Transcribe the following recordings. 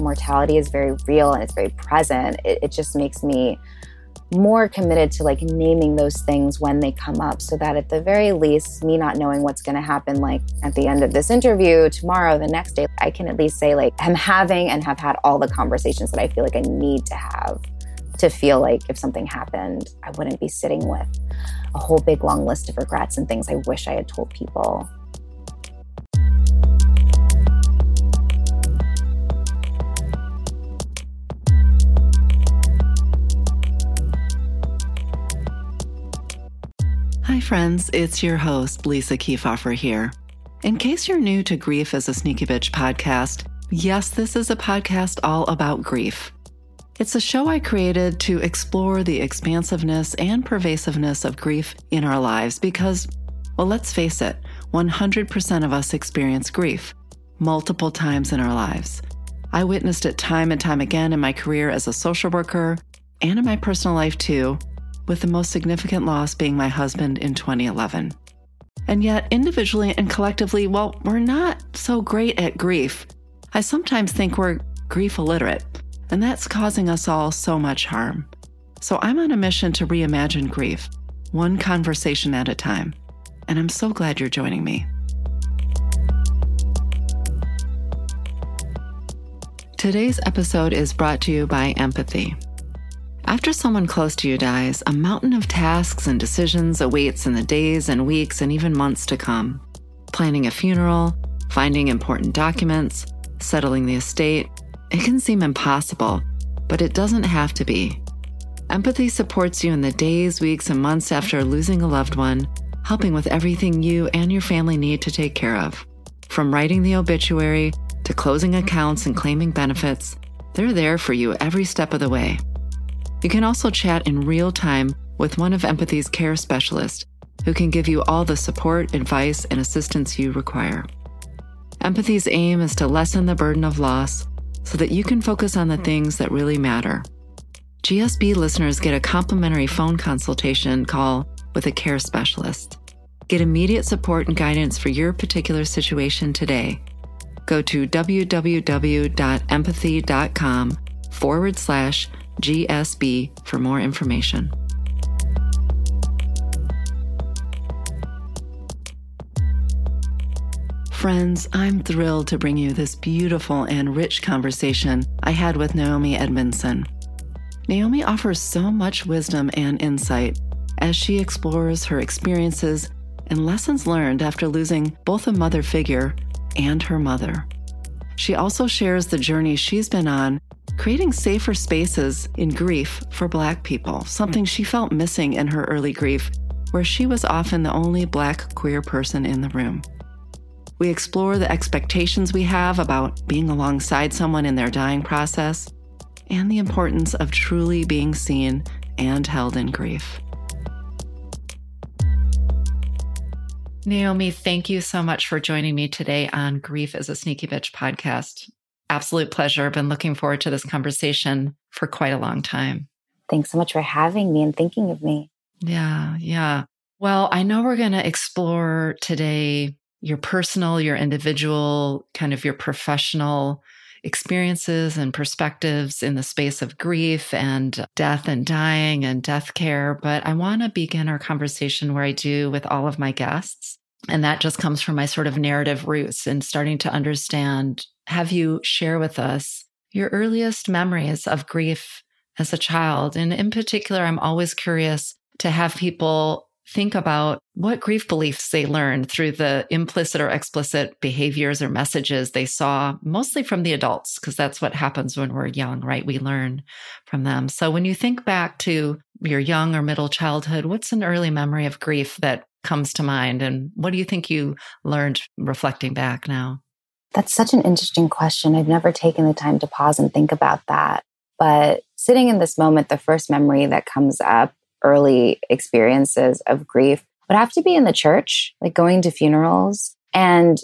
mortality is very real and it's very present, it, it just makes me more committed to like naming those things when they come up so that at the very least me not knowing what's going to happen like at the end of this interview tomorrow the next day i can at least say like i'm having and have had all the conversations that i feel like i need to have to feel like if something happened i wouldn't be sitting with a whole big long list of regrets and things i wish i had told people Hi, friends. It's your host, Lisa Keefauver here. In case you're new to Grief is a Sneaky Bitch podcast, yes, this is a podcast all about grief. It's a show I created to explore the expansiveness and pervasiveness of grief in our lives because, well, let's face it, 100% of us experience grief multiple times in our lives. I witnessed it time and time again in my career as a social worker and in my personal life too with the most significant loss being my husband in 2011. And yet, individually and collectively, well, we're not so great at grief. I sometimes think we're grief illiterate, and that's causing us all so much harm. So I'm on a mission to reimagine grief, one conversation at a time. And I'm so glad you're joining me. Today's episode is brought to you by Empathy. After someone close to you dies, a mountain of tasks and decisions awaits in the days and weeks and even months to come. Planning a funeral, finding important documents, settling the estate, it can seem impossible, but it doesn't have to be. Empathy supports you in the days, weeks, and months after losing a loved one, helping with everything you and your family need to take care of. From writing the obituary to closing accounts and claiming benefits, they're there for you every step of the way. You can also chat in real time with one of Empathy's care specialists who can give you all the support, advice, and assistance you require. Empathy's aim is to lessen the burden of loss so that you can focus on the hmm. things that really matter. GSB listeners get a complimentary phone consultation call with a care specialist. Get immediate support and guidance for your particular situation today. Go to www.empathy.com forward slash GSB for more information. Friends, I'm thrilled to bring you this beautiful and rich conversation I had with Naomi Edmondson. Naomi offers so much wisdom and insight as she explores her experiences and lessons learned after losing both a mother figure and her mother. She also shares the journey she's been on creating safer spaces in grief for Black people, something she felt missing in her early grief, where she was often the only Black queer person in the room. We explore the expectations we have about being alongside someone in their dying process and the importance of truly being seen and held in grief. Naomi, thank you so much for joining me today on Grief is a Sneaky Bitch podcast absolute pleasure. I've been looking forward to this conversation for quite a long time. Thanks so much for having me and thinking of me. Yeah, yeah. Well, I know we're going to explore today your personal, your individual, kind of your professional experiences and perspectives in the space of grief and death and dying and death care. But I want to begin our conversation where I do with all of my guests. And that just comes from my sort of narrative roots and starting to understand have you share with us your earliest memories of grief as a child. And in particular, I'm always curious to have people think about what grief beliefs they learned through the implicit or explicit behaviors or messages they saw, mostly from the adults, because that's what happens when we're young, right? We learn from them. So when you think back to your young or middle childhood, what's an early memory of grief that comes to mind? And what do you think you learned reflecting back now? That's such an interesting question. I've never taken the time to pause and think about that. But sitting in this moment, the first memory that comes up, early experiences of grief, would have to be in the church, like going to funerals. And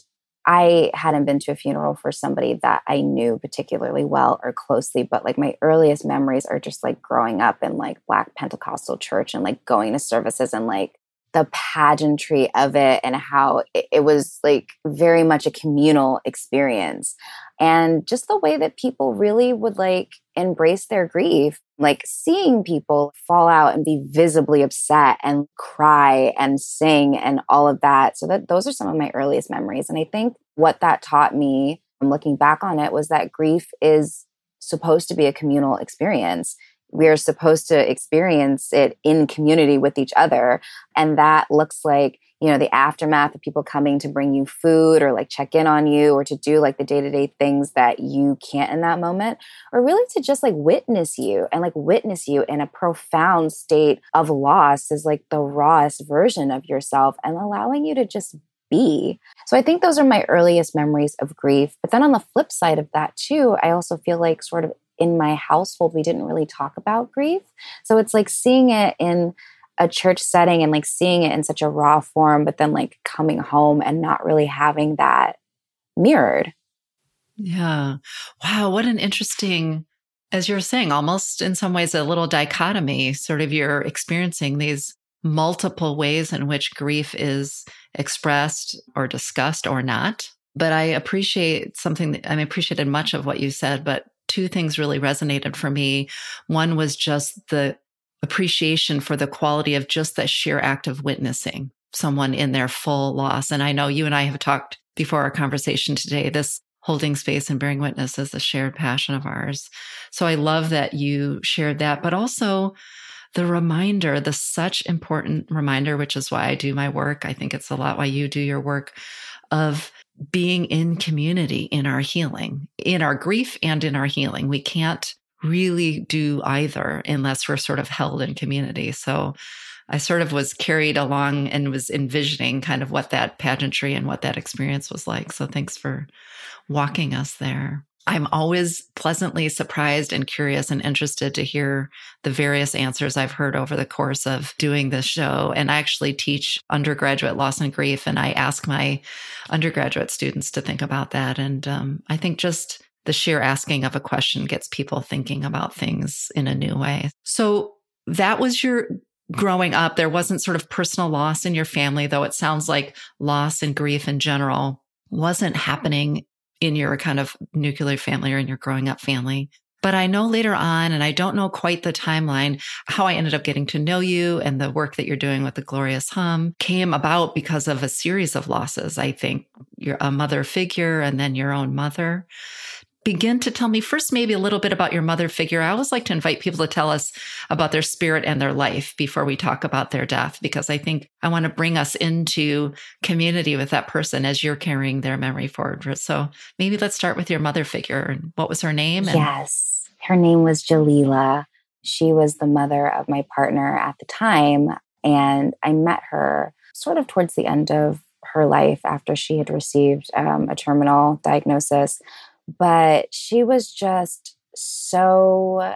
I hadn't been to a funeral for somebody that I knew particularly well or closely, but like my earliest memories are just like growing up in like Black Pentecostal church and like going to services and like the pageantry of it and how it, was like very much a communal experience. And just the way that people really would like embrace their grief like seeing people fall out and be visibly upset and cry and sing and all of that. So that those are some of my earliest memories. And i think what that taught me looking back on it was that grief is supposed to be a communal experience we're supposed to experience it in community with each other and that looks like you know the aftermath of people coming to bring you food or like check in on you or to do like the day-to-day things that you can't in that moment or really to just like witness you and like witness you in a profound state of loss is like the rawest version of yourself and allowing you to just be. So I think those are my earliest memories of grief. But then on the flip side of that, too, I also feel like sort of in my household, we didn't really talk about grief. So it's like seeing it in a church setting and like seeing it in such a raw form, but then like coming home and not really having that mirrored. Yeah. Wow. What an interesting, as you're saying, almost in some ways a little dichotomy, sort of you're experiencing these multiple ways in which grief is expressed or discussed or not. But I appreciate something that I appreciated much of what you said, but two things really resonated for me. One was just the appreciation for the quality of just the sheer act of witnessing someone in their full loss. And I know you and I have talked before our conversation today. This holding space and bearing witness is a shared passion of ours. So I love that you shared that, but also the reminder, the such important reminder, which is why I do my work. I think it's a lot why you do your work of being in community in our healing, in our grief and in our healing. We can't really do either unless we're sort of held in community. So I sort of was carried along and was envisioning kind of what that pageantry and what that experience was like. So thanks for walking us there. I'm always pleasantly surprised and curious and interested to hear the various answers I've heard over the course of doing this show. And I actually teach undergraduate loss and grief, and I ask my undergraduate students to think about that. And um, I think just the sheer asking of a question gets people thinking about things in a new way. So that was your growing up. There wasn't sort of personal loss in your family, though it sounds like loss and grief in general wasn't happening in your kind of nuclear family or in your growing up family. But I know later on, and I don't know quite the timeline, how I ended up getting to know you and the work that you're doing with the Glorious Hum came about because of a series of losses. I think you're a mother figure and then your own mother begin to tell me first, maybe a little bit about your mother figure? I always like to invite people to tell us about their spirit and their life before we talk about their death, because I think I want to bring us into community with that person as you're carrying their memory forward. So maybe let's start with your mother figure. And What was her name? And- yes, her name was Jalila. She was the mother of my partner at the time. And I met her sort of towards the end of her life after she had received um, a terminal diagnosis but she was just so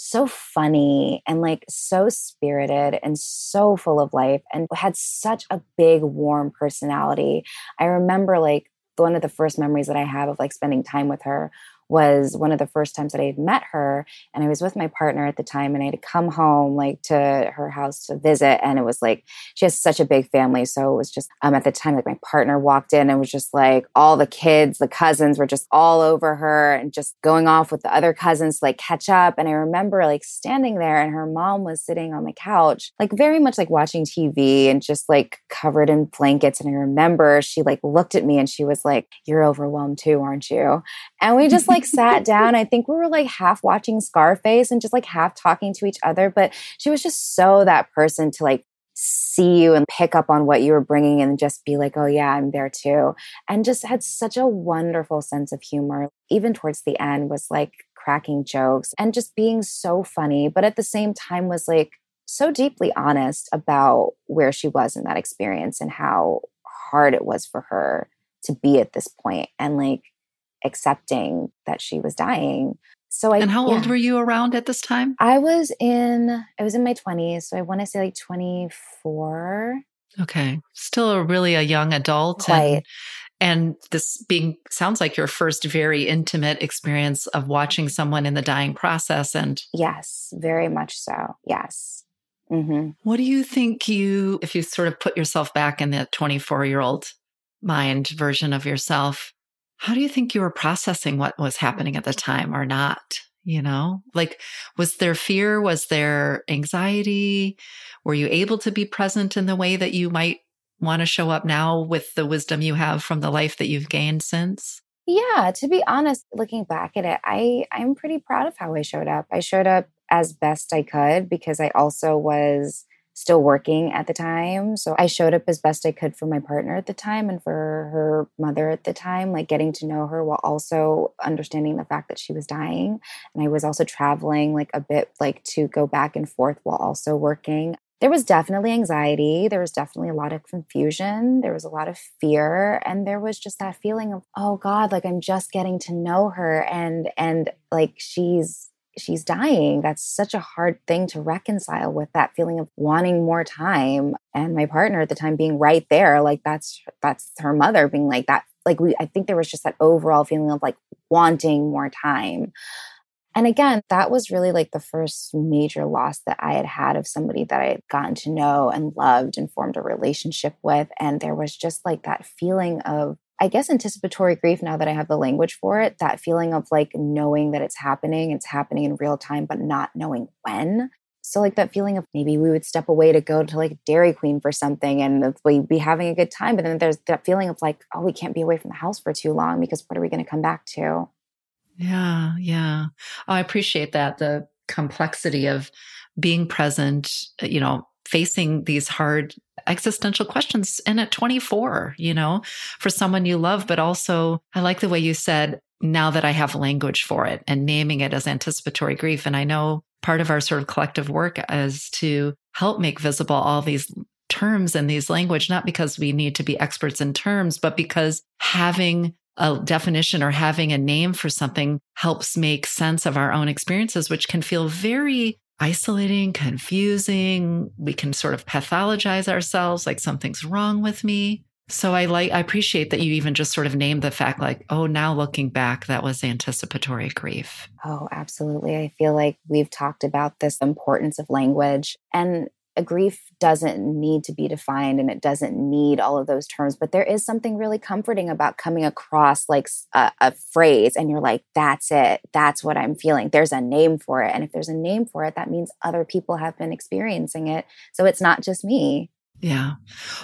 so funny and like so spirited and so full of life and had such a big warm personality. I remember like one of the first memories that i have of like spending time with her was one of the first times that I had met her. And I was with my partner at the time, and I had come home like to her house to visit. And it was like she has such a big family. So it was just um at the time, like my partner walked in and was just like all the kids, the cousins were just all over her and just going off with the other cousins to like catch up. And I remember like standing there and her mom was sitting on the couch, like very much like watching TV and just like covered in blankets. And I remember she like looked at me and she was like, You're overwhelmed too, aren't you? And we just like like sat down. I think we were like half watching Scarface and just like half talking to each other. But she was just so that person to like see you and pick up on what you were bringing and just be like, oh, yeah, I'm there too. And just had such a wonderful sense of humor. Even towards the end, was like cracking jokes and just being so funny. But at the same time, was like so deeply honest about where she was in that experience and how hard it was for her to be at this point and like accepting that she was dying. So I And how yeah. old were you around at this time? I was in I was in my 20s, so I want to say like 24. Okay. Still a really a young adult Quite. and and this being sounds like your first very intimate experience of watching someone in the dying process and Yes, very much so. Yes. Mm-hmm. What do you think you, if you sort of put yourself back in the 24 year old mind version of yourself, how do you think you were processing what was happening at the time or not? You know, like, was there fear? Was there anxiety? Were you able to be present in the way that you might want to show up now with the wisdom you have from the life that you've gained since? Yeah, to be honest, looking back at it, I I'm pretty proud of how I showed up. I showed up as best I could because I also was still working at the time. So I showed up as best I could for my partner at the time and for her mother at the time, like getting to know her while also understanding the fact that she was dying. And I was also traveling like a bit like to go back and forth while also working. There was definitely anxiety. There was definitely a lot of confusion. There was a lot of fear. And there was just that feeling of, oh God, like I'm just getting to know her and and like she's she's dying. That's such a hard thing to reconcile with that feeling of wanting more time. And my partner at the time being right there, like that's that's her mother being like that. Like we I think there was just that overall feeling of like wanting more time. And again, that was really like the first major loss that I had had of somebody that I had gotten to know and loved and formed a relationship with. And there was just like that feeling of I guess anticipatory grief, now that I have the language for it, that feeling of like knowing that it's happening, it's happening in real time, but not knowing when. So, like that feeling of maybe we would step away to go to like Dairy Queen for something and we'd be having a good time. But then there's that feeling of like, oh, we can't be away from the house for too long because what are we going to come back to? Yeah, yeah. Oh, I appreciate that. The complexity of being present, you know, facing these hard existential questions and at 24 you know for someone you love but also i like the way you said now that i have language for it and naming it as anticipatory grief. And i know part of our sort of collective work is to help make visible all these terms and these language not because we need to be experts in terms but because having a definition or having a name for something helps make sense of our own experiences which can feel very isolating, confusing. We can sort of pathologize ourselves like something's wrong with me. So I like, I appreciate that you even just sort of named the fact like, oh, now looking back, that was anticipatory grief. Oh, absolutely. I feel like we've talked about this importance of language. And a grief doesn't need to be defined and it doesn't need all of those terms but there is something really comforting about coming across like a, a, phrase and you're like that's it that's what i'm feeling there's a name for it and if there's a name for it that means other people have been experiencing it so it's not just me yeah.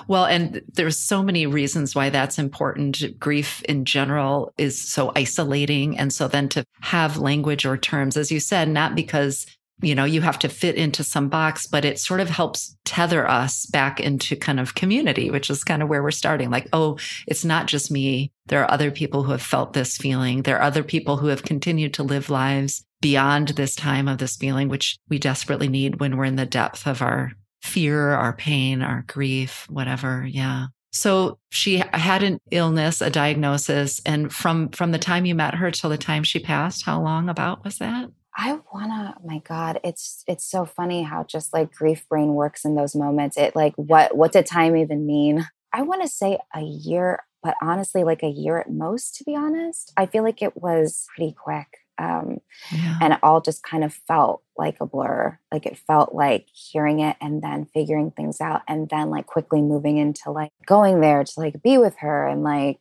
Well, and there's so many reasons why that's important. Grief in general is so isolating. And so then to have language or terms, as you said, not because you know, you have to fit into some box, but it sort of helps tether us back into kind of community, which is kind of where we're starting. Like, oh, it's not just me. There are other people who have felt this feeling. There are other people who have continued to live lives beyond this time of this feeling, which we desperately need when we're in the depth of our fear, our pain, our grief, whatever. Yeah. So she had an illness, a diagnosis. And from, from the time you met her till the time she passed, how long about was that? I wanna, my God, it's it's so funny how just like grief brain works in those moments. It like what what did time even mean? I want to say a year, but honestly, like a year at most, to be honest. I feel like it was pretty quick. Um, yeah. and it all just kind of felt like a blur. Like it felt like hearing it and then figuring things out and then like quickly moving into like going there to like be with her and like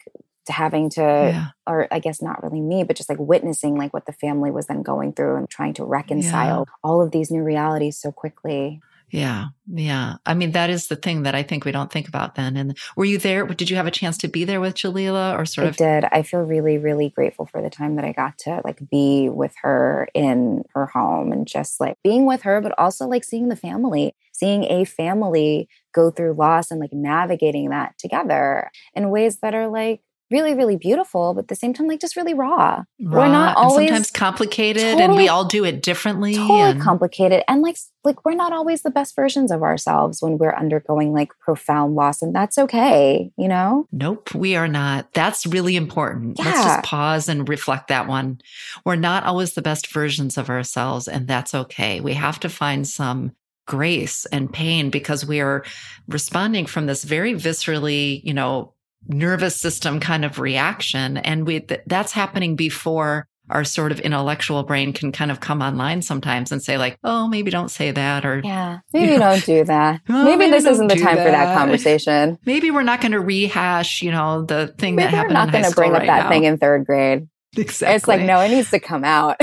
having to yeah. or i guess not really me but just like witnessing like what the family was then going through and trying to reconcile yeah. all of these new realities so quickly. Yeah. Yeah. I mean that is the thing that i think we don't think about then. And were you there? Did you have a chance to be there with jalila or sort I of did. I feel really really grateful for the time that i got to like be with her in her home and just like being with her but also like seeing the family seeing a family go through loss and like navigating that together in ways that are like really, really beautiful, but at the same time, like just really raw. raw we're not always sometimes complicated, totally, and we all do it differently. Totally and... complicated, and like like we're not always the best versions of ourselves when we're undergoing like profound loss, and that's okay. You know? Nope, we are not. That's really important. Yeah. Let's just pause and reflect that one. We're not always the best versions of ourselves, and that's okay. We have to find some grace and pain because we are responding from this very viscerally, you know, nervous system kind of reaction. And we, th- that's happening before our sort of intellectual brain can kind of come online sometimes and say like, "Oh, maybe don't say that," or yeah, maybe you know, don't do that. Oh, maybe, maybe, this isn't the time that. for that conversation. Maybe we're not going to rehash, you know, the thing maybe that happened. We're not going to bring up right that now. thing in third grade. Exactly. It's like no, it needs to come out.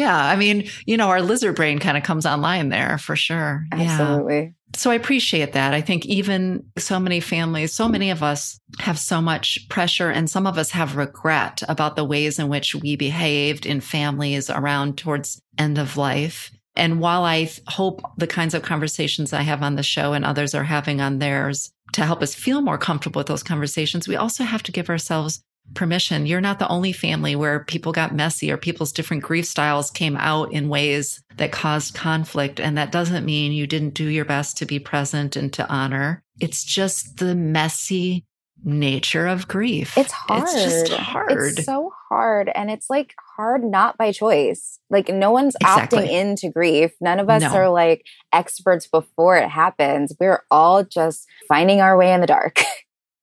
Yeah, I mean, you know, our lizard brain kind of comes online there for sure. Absolutely. Yeah. So I appreciate that. I think even so many families, so many of us have so much pressure and some of us have regret about the ways in which we behaved in families around towards end of life. And while I hope the kinds of conversations I have on the show and others are having on theirs to help us feel more comfortable with those conversations, we also have to give ourselves permission. You're not the only family where people got messy or people's different grief styles came out in ways that caused conflict. And that doesn't mean you didn't do your best to be present and to honor. It's just the messy nature of grief. It's hard. It's just hard. It's so hard. And it's like hard not by choice. Like no one's exactly. opting into grief. None of us no. are like experts before it happens. We're all just finding our way in the dark.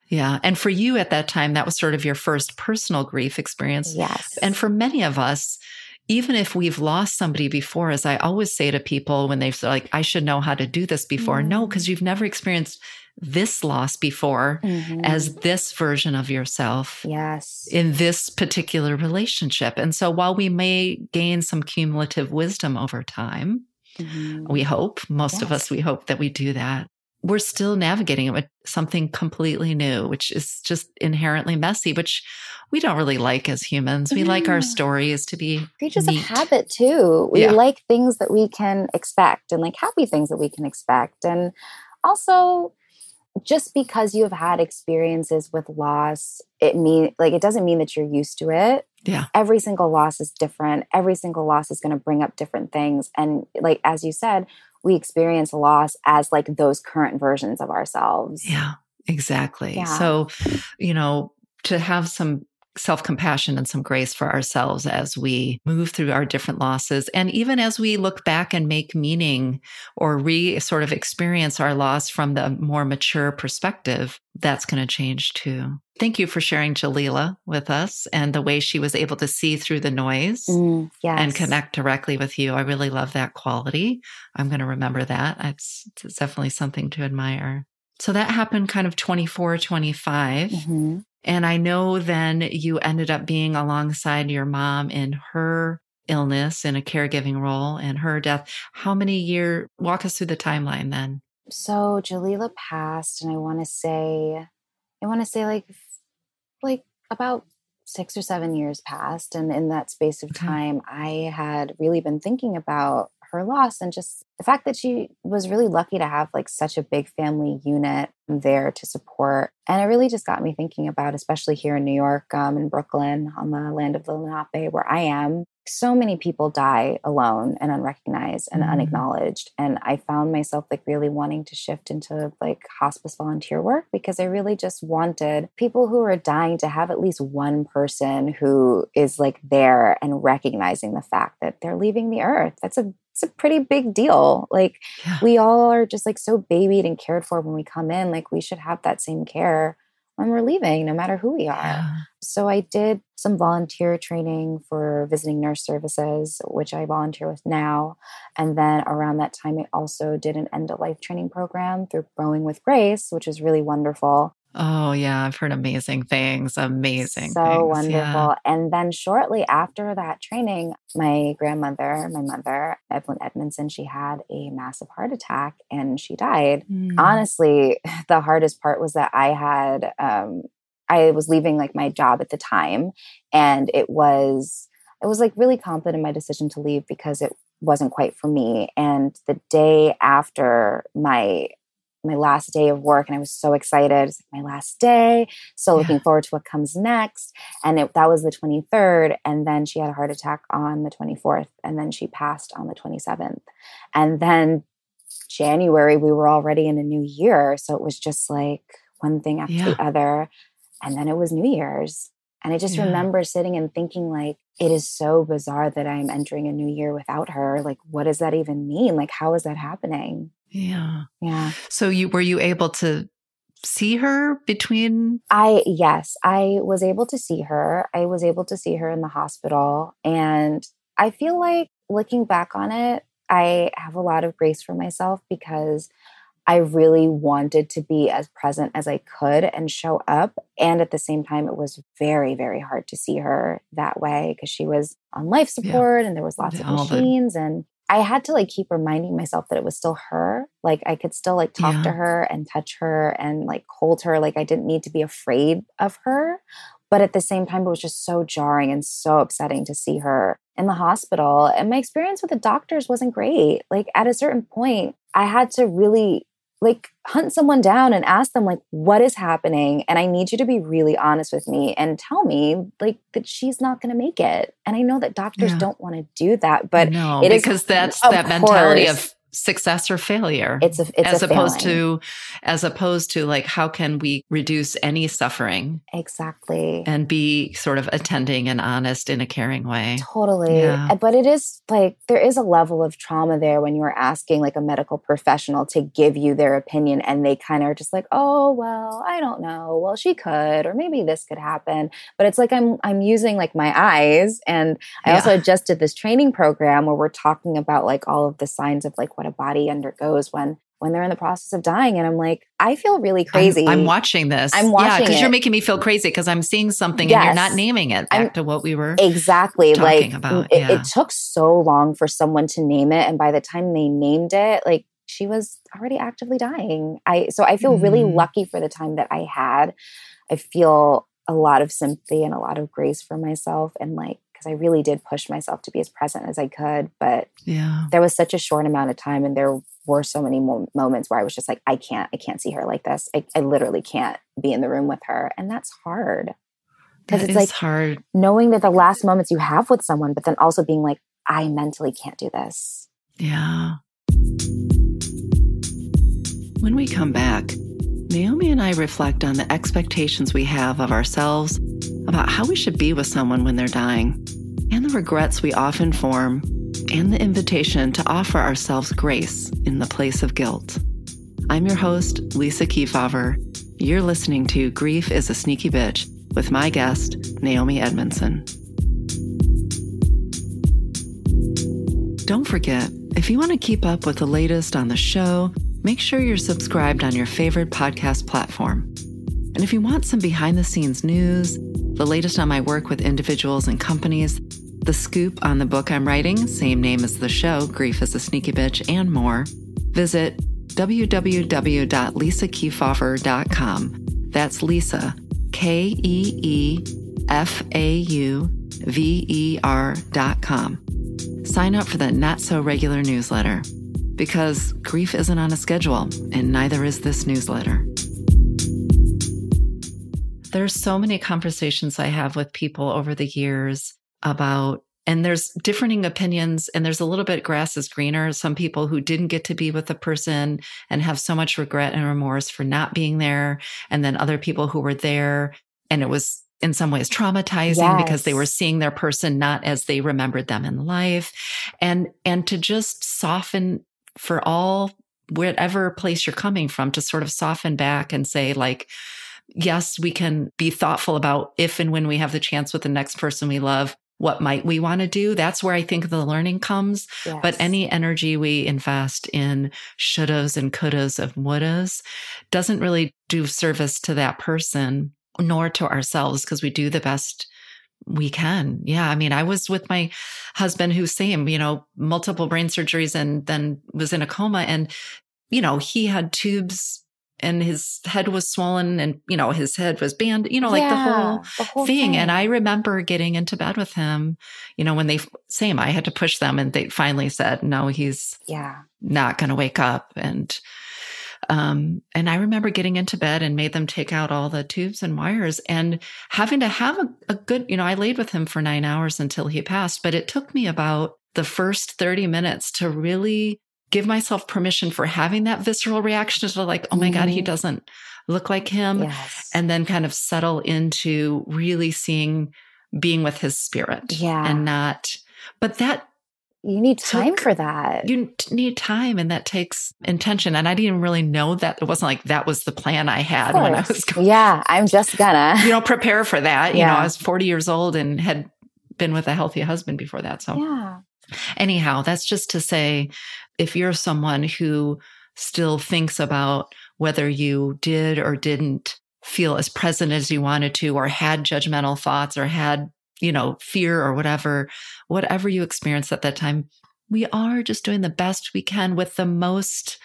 Yeah. And for you at that time, that was sort of your first personal grief experience. Yes. And for many of us, even if we've lost somebody before, as I always say to people when they're like, I should know how to do this before. Mm-hmm. No, because you've never experienced this loss before mm-hmm. as this version of yourself. Yes. In this particular relationship. And so while we may gain some cumulative wisdom over time, mm-hmm. we hope, most yes. of us, we hope that we do that we're still navigating it with something completely new, which is just inherently messy, which we don't really like as humans. We like our stories to be creatures neat. of habit too. We yeah. like things that we can expect and like happy things that we can expect. And also just because you have had experiences with loss, it mean like it doesn't mean that you're used to it. Yeah. Every single loss is different. Every single loss is going to bring up different things. And like as you said, we experience loss as like those current versions of ourselves. Yeah, exactly. Yeah. So, you know, to have some self compassion and some grace for ourselves as we move through our different losses. And even as we look back and make meaning or re sort of experience our loss from the more mature perspective, that's going to change too. Thank you for sharing Jalila with us and the way she was able to see through the noise mm, yes. and connect directly with you. I really love that quality. I'm going to remember that. It's, it's definitely something to admire. So that happened kind of 24, 25. Mm-hmm. And I know then you ended up being alongside your mom in her illness in a caregiving role and her death. How many year walk us through the timeline then? So Jalila passed and I want to say I want to say like like about 6 or 7 years passed and in that space of time I had really been thinking about her loss and just the fact that she was really lucky to have like such a big family unit there to support. And it really just got me thinking about especially here in new york um, in brooklyn on the land of the lenape where i am so many people die alone and unrecognized and mm-hmm. unacknowledged. And i found myself like really wanting to shift into like hospice volunteer work because i really just wanted people who are dying to have at least one person who is like there and recognizing the fact that they're leaving the earth. That's a it's a pretty big deal. Like yeah. we all are just like so babied and cared for when we come in. Like we should have that same care when we're leaving, no matter who we are. Yeah. So I did some volunteer training for visiting nurse services, which I volunteer with now. And then around that time, I also did an end of life training program through Going with Grace, which was really wonderful. Oh, yeah. I've heard amazing things. Amazing. So things. wonderful. Yeah. And then shortly after that training, my grandmother, my mother, Evelyn Edmondson, she had a massive heart attack and she died. Mm. Honestly, the hardest part was that I had, um, I was leaving like my job at the time and it was, it was like really confident in my decision to leave because it wasn't quite for me. And the day after my my last day of work and I was so excited. It's my last day. So yeah. looking forward to what comes next. And it, that was the 23rd. And then she had a heart attack on the 24th. And then she passed on the 27th. And then January, we were already in a new year. So it was just like one thing after yeah. the other. And then it was New Year's. And I just yeah. remember sitting and thinking, like, it is so bizarre that I'm entering a new year without her. Like, what does that even mean? Like, how is that happening? Yeah. Yeah. So you were you able to see her between? I, yes, I was able to see her. I was able to see her in the hospital. And I feel like looking back on it, I have a lot of grace for myself because I really wanted to be as present as I could and show up. And at the same time, it was very, very hard to see her that way because she was on life support yeah. and there was lots yeah, of machines. The- and I had to like keep reminding myself that it was still her. Like I could still like talk yeah. to her and touch her and like hold her. Like I didn't need to be afraid of her. But at the same time, it was just so jarring and so upsetting to see her in the hospital. And my experience with the doctors wasn't great. Like at a certain point, I had to really like hunt someone down and ask them like what is happening and i need you to be really honest with me and tell me like that she's not going to make it and i know that doctors yeah. don't want to do that but no because is, that's that mentality of success or failure. It's a, it's as opposed failing. to as opposed to like how can we reduce any suffering exactly and be sort of attending and honest in a caring way. Totally, yeah. but it is like there is a level of trauma there when you're asking like a medical professional to give you their opinion and they kind of are just like, oh well, I don't know. Well, she could, or maybe this could happen. But it's like I'm I'm using like my eyes, and I yeah. also adjusted this training program where we're talking about like all of the signs of like what a body undergoes when when they're in the process of dying. And I'm like, I feel really crazy. I'm, I'm watching this. I'm watching yeah, because you're making me feel crazy because I'm seeing something yes. and you're not naming it. Back I'm, to what we were exactly like. About. It, yeah. it took so long for someone to name it, and by the time they named it, like she was already actively dying. I so I feel mm. really lucky for the time that I had. I feel a lot of sympathy and a lot of grace for myself, and like because I really did push myself to be as present as I could. But yeah, there was such a short amount of time, and there were so many mo- moments where I was just like, I can't, I can't see her like this. I, I literally can't be in the room with her, and that's hard because it's like hard knowing that the last moments you have with someone, but then also being like, I mentally can't do this. Yeah. When we come back, Naomi and I reflect on the expectations we have of ourselves about how we should be with someone when they're dying, and the regrets we often form, and the invitation to offer ourselves grace in the place of guilt. I'm your host, Lisa Keefauver. You're listening to Grief is a Sneaky Bitch with my guest, Naomi Edmondson. Don't forget, if you want to keep up with the latest on the show, make sure you're subscribed on your favorite podcast platform. And if you want some behind the scenes news, the latest on my work with individuals and companies, the scoop on the book I'm writing, same name as the show, Grief is a Sneaky Bitch, and more, visit www.lisakeefauver.com. That's Lisa, K E E F A U V E R.com. Sign up for the not so regular newsletter because grief isn't on a schedule, and neither is this newsletter. There's so many conversations I have with people over the years about and there's differing opinions and there's a little bit grass is greener some people who didn't get to be with the person and have so much regret and remorse for not being there and then other people who were there and it was in some ways traumatizing yes. because they were seeing their person not as they remembered them in life and and to just soften for all whatever place you're coming from to sort of soften back and say like yes, we can be thoughtful about if and when we have the chance with the next person we love, what might we want to do? That's where I think the learning comes. Yes. But any energy we invest in shouldas and couldas of wouldas doesn't really do service to that person nor to ourselves because we do the best we can. Yeah. I mean, I was with my husband who same, you know, multiple brain surgeries and then was in a coma and, you know, he had tubes and his head was swollen and you know his head was banned you know like yeah, the, whole the whole, thing. thing and i remember getting into bed with him you know when they same i had to push them and they finally said no he's yeah not going to wake up and um and i remember getting into bed and made them take out all the tubes and wires and having to have a, a good you know i laid with him for nine hours until he passed but it took me about the first 30 minutes to really give myself permission for having that visceral reaction to like, oh my mm-hmm. God, he mm-hmm. doesn't look like him. Yes. And then kind of settle into really seeing being with his spirit. Yeah. And not, but that you need time took, for that. You need time, and that takes intention. And I didn't really know that. It wasn't like that was the plan I had when I was going. Yeah, I'm just gonna, you know, prepare for that. Yeah. You know, I was 40 years old and had been with a healthy husband before that. So, yeah. Anyhow, that's just to say if you're someone who still thinks about whether you did or didn't feel as present as you wanted to, or had judgmental thoughts, or had you know, fear or whatever, whatever you experienced at that time, we are just doing the best we can with the most,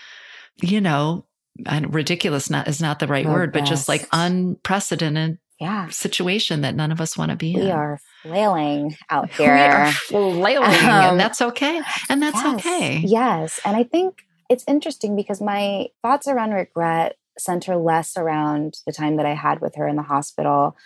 you know, and ridiculous not is not the right the word, best. but just like unprecedented yeah. situation that none of us want to be we in. We are flailing out here. We are flailing, um, and that's okay. And that's yes, okay. Yes. And I think it's interesting because my thoughts around regret center less around the time that I had with her in the hospital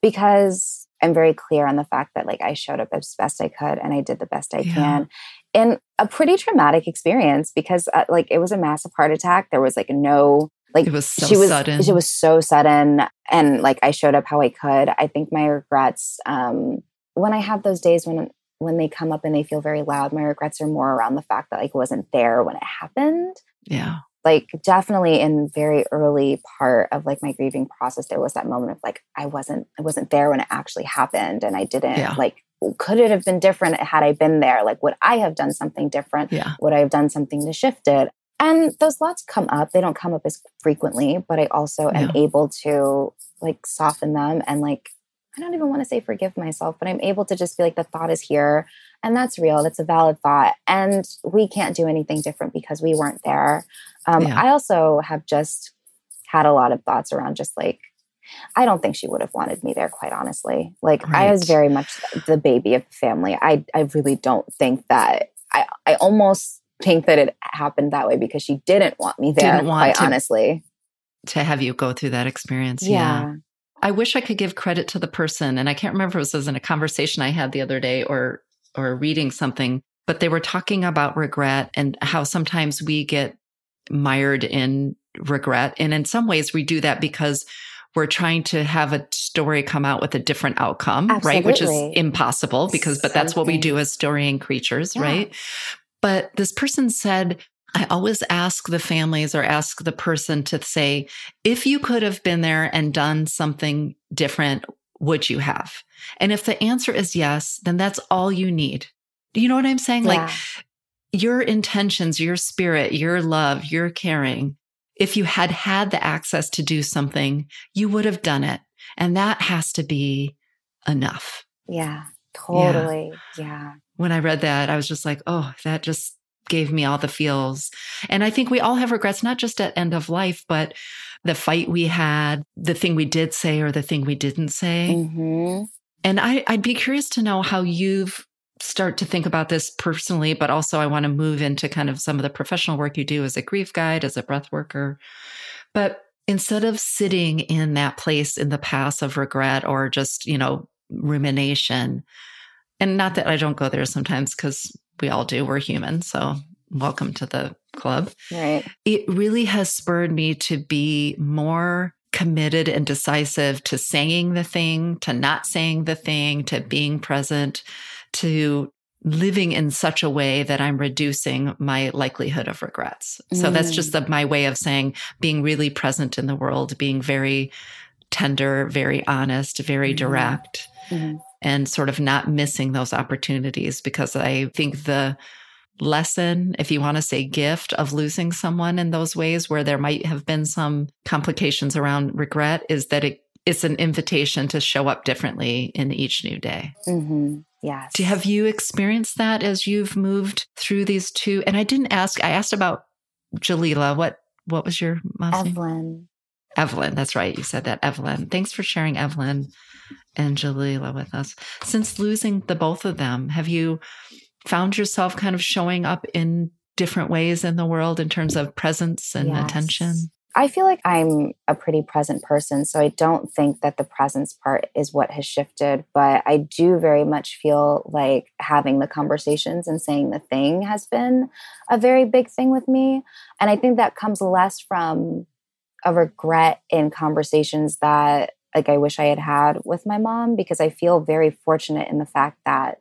because I'm very clear on the fact that like I showed up as best I could and I did the best I yeah. can in a pretty traumatic experience because uh, like it was a massive heart attack. There was like no like it was so she was sudden. she was so sudden and like I showed up how I could. I think my regrets um when I have those days when when they come up and they feel very loud, my regrets are more around the fact that like wasn't there when it happened. Yeah like definitely in very early part of like my grieving process there was that moment of like i wasn't i wasn't there when it actually happened and i didn't yeah. like could it have been different had i been there like would i have done something different yeah. would i have done something to shift it and those thoughts come up they don't come up as frequently but i also yeah. am able to like soften them and like i don't even want to say forgive myself but i'm able to just be like the thought is here and that's real that's a valid thought and we can't do anything different because we weren't there um, yeah. I also have just had a lot of thoughts around just like, I don't think she would have wanted me there, quite honestly. Like, right. I was very much the baby of the family. I, I really don't think that, I, I almost think that it happened that way because she didn't want me there, didn't want quite to, honestly. To have you go through that experience. Yeah. yeah. I wish I could give credit to the person. And I can't remember if it was in a conversation I had the other day or, or reading something, but they were talking about regret and how sometimes we get mired in regret. And in some ways, we do that because we're trying to have a story come out with a different outcome, Absolutely. right? Which is impossible because, but that's what we do as storying creatures, yeah. right? But this person said, I always ask the families or ask the person to say, if you could have been there and done something different, would you have? And if the answer is yes, then that's all you need. Do you know what I'm saying? Yeah. Like your intentions, your spirit, your love, your caring, if you had had the access to do something, you would have done it. And that has to be enough. Yeah, totally. Yeah. yeah. When I read that, I was just like, oh, that just gave me all the feels. And I think we all have regrets, not just at end of life, but the fight we had, the thing we did say or the thing we didn't say. Mm-hmm. And I, I'd be curious to know how you've start to think about this personally, but also I want to move into kind of some of the professional work you do as a grief guide, as a breath worker. But instead of sitting in that place in the past of regret or just, you know, rumination, and not that I don't go there sometimes because we all do, we're human. So welcome to the club. Right. It really has spurred me to be more committed and decisive to saying the thing, to not saying the thing, to being present, to living in such a way that I'm reducing my likelihood of regrets. So mm. that's just the, my way of saying being really present in the world, being very tender, very honest, very mm. direct, mm. And sort of not missing those opportunities because I think the lesson, if you want to say gift of losing someone in those ways where there might have been some complications around regret is that it, it's an invitation to show up differently in each new day. Mm-hmm. Yes. Do, have you experienced that as you've moved through these two? And I didn't ask, I asked about Jalila. What, what was your mom's Evelyn. Name? Evelyn. That's right. You said that. Evelyn. Thanks for sharing Evelyn and Jalila with us. Since losing the both of them, have you found yourself kind of showing up in different ways in the world in terms of presence and yes. attention? I feel like I'm a pretty present person, so I don't think that the presence part is what has shifted, but I do very much feel like having the conversations and saying the thing has been a very big thing with me. And I think that comes less from a regret in conversations that like I wish I had had with my mom because I feel very fortunate in the fact that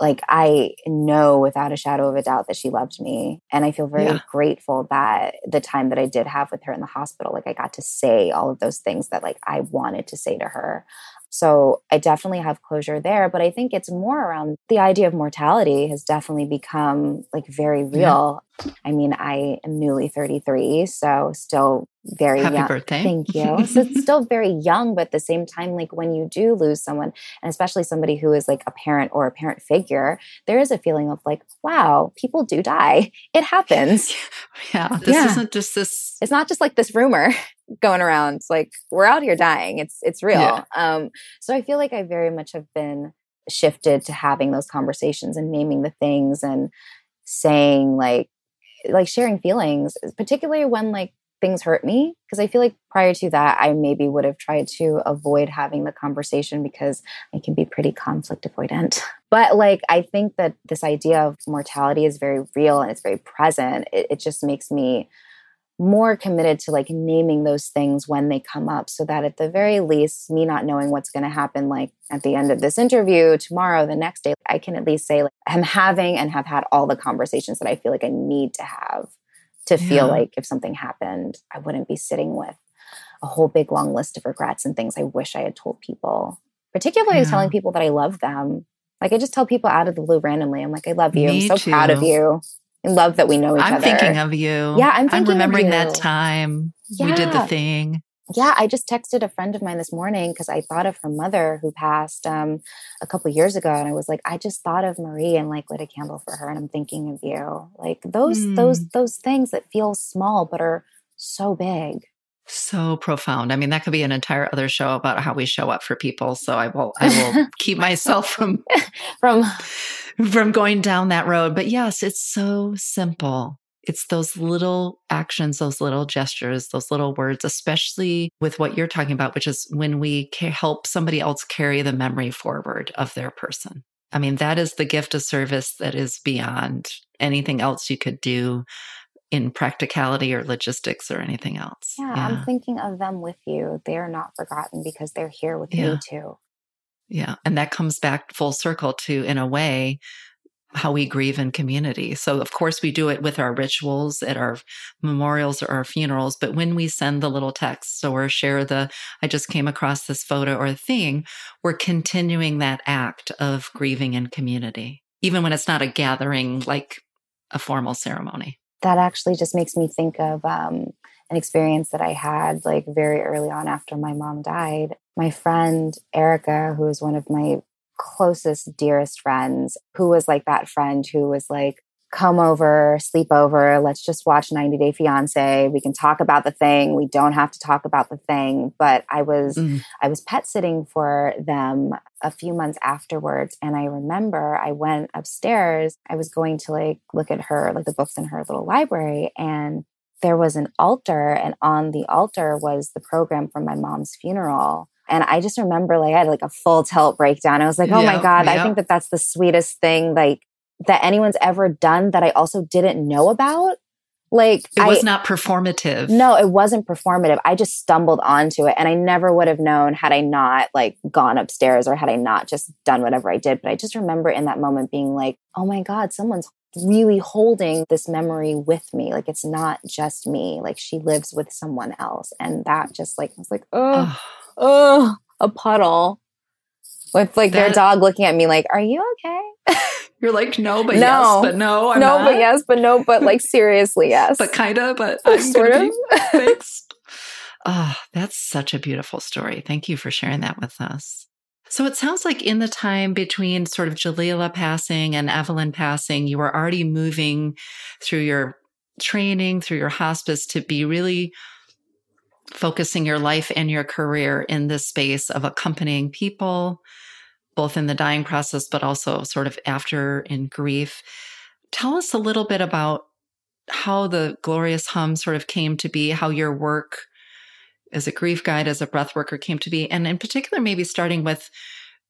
like I know without a shadow of a doubt that she loved me. And I feel very Yeah. grateful that the time that I did have with her in the hospital, like I got to say all of those things that like I wanted to say to her. So I definitely have closure there, but I think it's more around the idea of mortality has definitely become like very real. I mean, I am newly 33, so still very Happy young. birthday. Thank you. so it's still very young, but at the same time, like when you do lose someone, and especially somebody who is like a parent or a parent figure, there is a feeling of like, wow, people do die. It happens. Yeah. This Yeah. isn't just this. It's not just like this rumor going around. It's like we're out here dying. It's it's real. Yeah. Um, so I feel like I very much have been shifted to having those conversations and naming the things and saying like like sharing feelings, particularly when like things hurt me. Because I feel like prior to that, I maybe would have tried to avoid having the conversation because I can be pretty conflict avoidant. But like, I think that this idea of mortality is very real and it's very present. It, it just makes me more committed to like naming those things when they come up so that at the very least me not knowing what's going to happen like at the end of this interview tomorrow the next day i can at least say like i'm having and have had all the conversations that i feel like i need to have to feel Yeah. like if something happened i wouldn't be sitting with a whole big long list of regrets and things i wish i had told people particularly Yeah. telling people that i love them like i just tell people out of the blue randomly i'm like i love you Me i'm so proud of you and love that we know each other. I'm thinking of you. Yeah, I'm thinking of remembering that you. time we did the thing. Yeah i just texted a friend of mine this morning because i thought of her mother who passed um, a couple years ago and i was like i just thought of marie and like lit a candle for her and i'm thinking of you like those Hmm. those those things that feel small but are so big So profound. I mean, that could be an entire other show about how we show up for people. So I will, I will keep myself from from from going down that road. But yes, it's so simple. It's those little actions, those little gestures, those little words, especially with what you're talking about, which is when we help somebody else carry the memory forward of their person. I mean, that is the gift of service that is beyond anything else you could do in practicality or logistics or anything else. yeah, i'm thinking of them with you they are not forgotten because they're here with Yeah. me too Yeah. And that comes back full circle to, in a way, how we grieve in community. So, of course, we do it with our rituals at our memorials or our funerals. But when we send the little texts or share the, I just came across this photo or thing, we're continuing that act of grieving in community, even when it's not a gathering like a formal ceremony. that actually just makes me think of um, an experience that I had like very early on after my mom died. My friend Erica, who is one of my closest, dearest friends, who was like that friend who was like, come over, sleep over, let's just watch 90 Day Fiance. We can talk about the thing. We don't have to talk about the thing. But I was Mm. I was pet sitting for them a few months afterwards. And I remember I went upstairs. I was going to like look at her, like the books in her little library. And there was an altar. And on the altar was the program from my mom's funeral. And I just remember like I had like a full tilt breakdown. I was like, oh my God, I think that that's the sweetest thing like that anyone's ever done that I also didn't know about. Like It was I, not performative. no, it wasn't performative. I just stumbled onto it and I never would have known had I not like gone upstairs or had I not just done whatever I did. But I just remember in that moment being like, oh my God, someone's really holding this memory with me. Like it's not just me. Like she lives with someone else. And that just like was like, oh, Oh, a puddle. With like their dog looking at me like, are you okay? you're like, no, but No. yes, but no, I'm no, not. but yes, but no, but like seriously, yes. but kind of, but I'm sort of. fixed. Oh, that's such a beautiful story. Thank you for sharing that with us. So it sounds like in the time between sort of Jalila passing and Evelyn passing, you were already moving through your training, through your hospice to be really focusing your life and your career in this space of accompanying people, both in the dying process, but also sort of after in grief. Tell us a little bit about how the glorious hum sort of came to be, how your work as a grief guide, as a breath worker came to be, and in particular, maybe starting with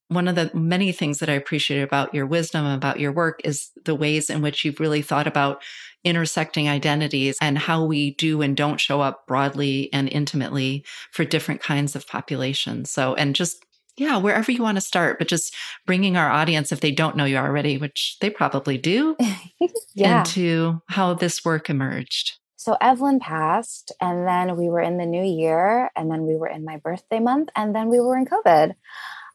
one of the many things that I appreciate about your wisdom, about your work, is the ways in which you've really thought about intersecting identities and how we do and don't show up broadly and intimately for different kinds of populations. So, and just yeah, wherever you want to start, but just bringing our audience, if they don't know you already, which they probably do, yeah. into how this work emerged. So Evelyn passed, and then we were in the new year, and then we were in my birthday month, and then we were in COVID.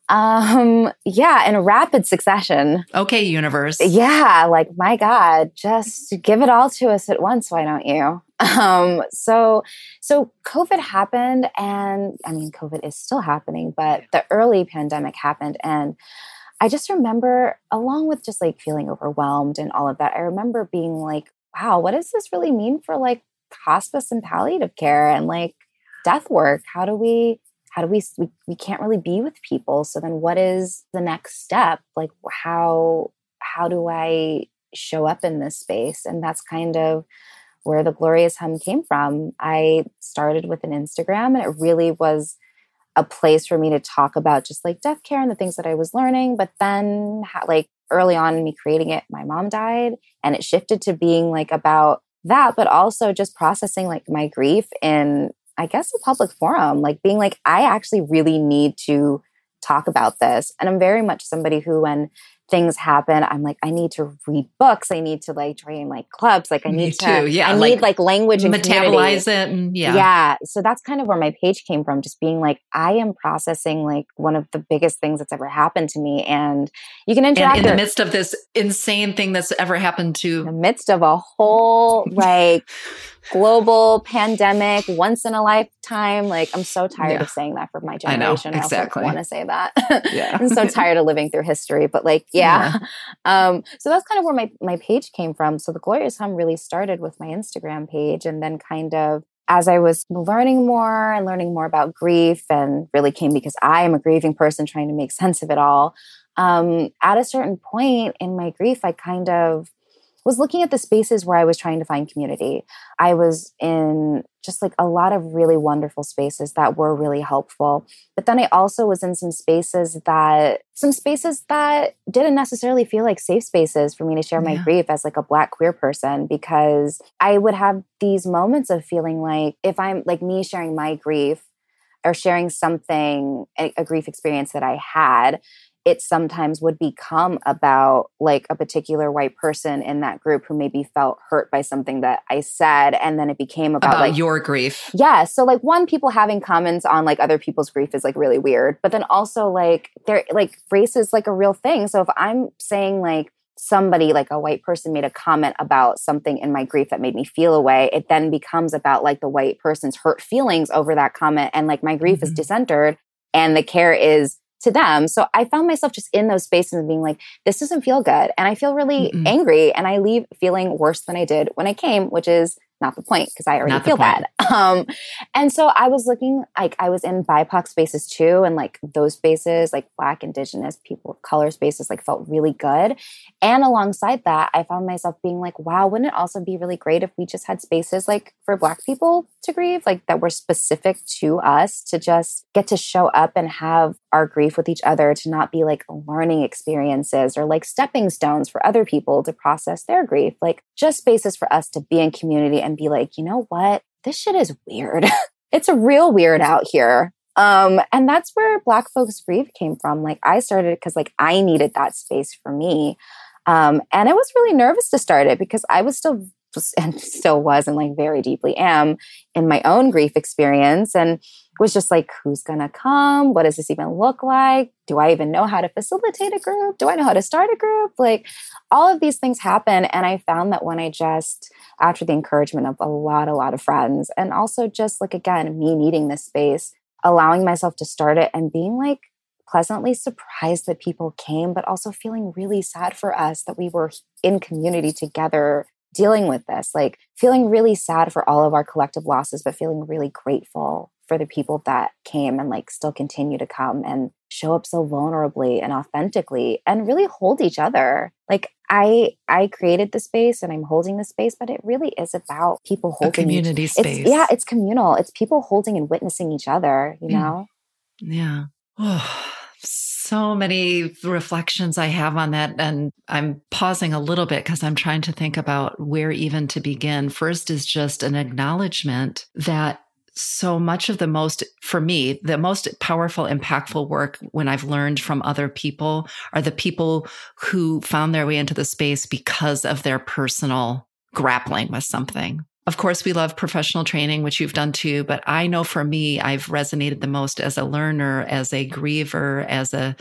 Um, yeah, in rapid succession. Okay, universe. Yeah, like my God, just give it all to us at once, why don't you? Um, so so COVID happened and I mean COVID is still happening, but the early pandemic happened and I just remember along with just like feeling overwhelmed and all of that, I remember being like, wow, what does this really mean for like hospice and palliative care and like death work? How do we how do we, we we can't really be with people. So then what is the next step? Like how how do i show up in this space? And that's kind of where the glorious hum came from. I started with an instagram and it really was a place for me to talk about just like death care and the things that i was learning. But then like early on in me creating it my mom died and it shifted to being like about that but also just processing like my grief in I guess, a public forum, like being like, I actually really need to talk about this. And I'm very much somebody who, when things happen, I'm like, I need to read books. I need to like join like clubs. Like I need to, yeah, I like, need like language and metabolize community. it. And yeah. Yeah. So that's kind of where my page came from. Just being like, I am processing like one of the biggest things that's ever happened to me. And you can interact. And in the midst of this insane thing that's ever happened to. In the midst of a whole like global pandemic, once in a lifetime. Like I'm so tired yeah. of saying that for my generation. I know, exactly. I want to say that. Yeah. I'm so tired of living through history, but like, yeah. Yeah. Um, so that's kind of where my, my page came from. So the Glorious Hum really started with my Instagram page and then kind of as I was learning more and learning more about grief and really came because I am a grieving person trying to make sense of it all. Um, at a certain point in my grief, I kind of was looking at the spaces where I was trying to find community. I was in just like a lot of really wonderful spaces that were really helpful. But then I also was in some spaces that some spaces that didn't necessarily feel like safe spaces for me to share my yeah. grief as like a black queer person because I would have these moments of feeling like if I'm like me sharing my grief or sharing something a, a grief experience that I had it sometimes would become about like a particular white person in that group who maybe felt hurt by something that I said. And then it became about, about like your grief. Yeah. So like one, people having comments on like other people's grief is like really weird. But then also like there like race is like a real thing. So if I'm saying like somebody like a white person made a comment about something in my grief that made me feel away it then becomes about like the white person's hurt feelings over that comment and like my grief mm-hmm. is decentered and the care is to them. So I found myself just in those spaces and being like, this doesn't feel good. And I feel really Mm-mm. angry and I leave feeling worse than I did when I came, which is not the point because I already feel bad. Um, and so I was looking like I was in BIPOC spaces too, and like those spaces, like Black, Indigenous, people of color spaces, like felt really good. And alongside that, I found myself being like, wow, wouldn't it also be really great if we just had spaces like for Black people to grieve, like that were specific to us to just get to show up and have our grief with each other, to not be like learning experiences or like stepping stones for other people to process their grief, like just spaces for us to be in community and be like, you know what? This shit is weird. it's a real weird out here. Um, and that's where Black folks grieve came from. Like I started because like I needed that space for me. Um, and I was really nervous to start it because I was still and still was and like very deeply am in my own grief experience and was just like who's gonna come? What does this even look like? Do i even know how to facilitate a group? Do i know how to start a group? Like all of these things happen and i found that when i just after the encouragement of a lot a lot of friends and also just like again me needing this space allowing myself to start it and being like pleasantly surprised that people came but also feeling really sad for us that we were in community together dealing with this, like feeling really sad for all of our collective losses, but feeling really grateful for the people that came and like still continue to come and show up so vulnerably and authentically and really hold each other. Like I I created the space and I'm holding the space, but it really is about people holding A community each, space. It's, yeah, it's communal. It's people holding and witnessing each other, you mm. know? Yeah. Oh so many reflections I have on that. And I'm pausing a little bit because I'm trying to think about where even to begin. First is just an acknowledgement that so much of the most, for me, the most powerful, impactful work when I've learned from other people are the people who found their way into the space because of their personal grappling with something. Of course, we love professional training, which you've done too. But I know for me, I've resonated the most as a learner, as a griever, as a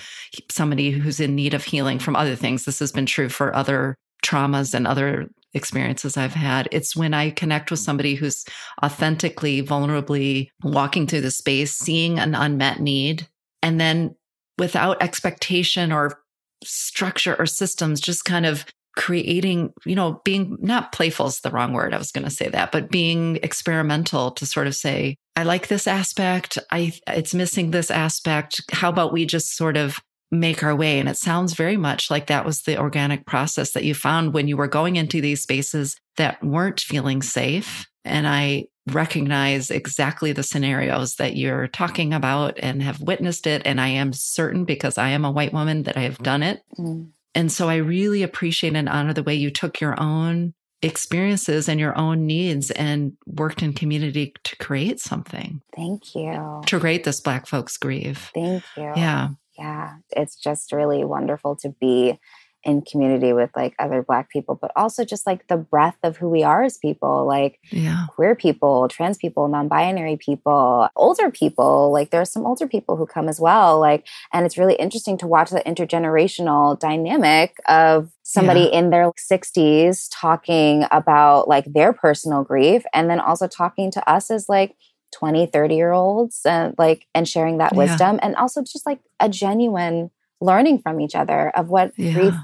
somebody who's in need of healing from other things. This has been true for other traumas and other experiences I've had. It's when I connect with somebody who's authentically, vulnerably walking through the space, seeing an unmet need, and then without expectation or structure or systems, just kind of creating, you know, being not playful is the wrong word. I was going to say that, but being experimental to sort of say, I like this aspect. I, it's missing this aspect. How about we just sort of make our way. And it sounds very much like that was the organic process that you found when you were going into these spaces that weren't feeling safe. And I recognize exactly the scenarios that you're talking about and have witnessed it. And I am certain because I am a white woman that I have done it. Mm. And so I really appreciate and honor the way you took your own experiences and your own needs and worked in community to create something. Thank you. To create this Black folks grieve. Thank you. Yeah yeah, it's just really wonderful to be in community with like other black people but also just like the breadth of who we are as people like yeah. queer people trans people non-binary people older people like there are some older people who come as well like and it's really interesting to watch the intergenerational dynamic of somebody yeah. in their 60s talking about like their personal grief and then also talking to us as like 20 30 year olds and like and sharing that wisdom yeah. and also just like a genuine learning from each other of what yeah. grief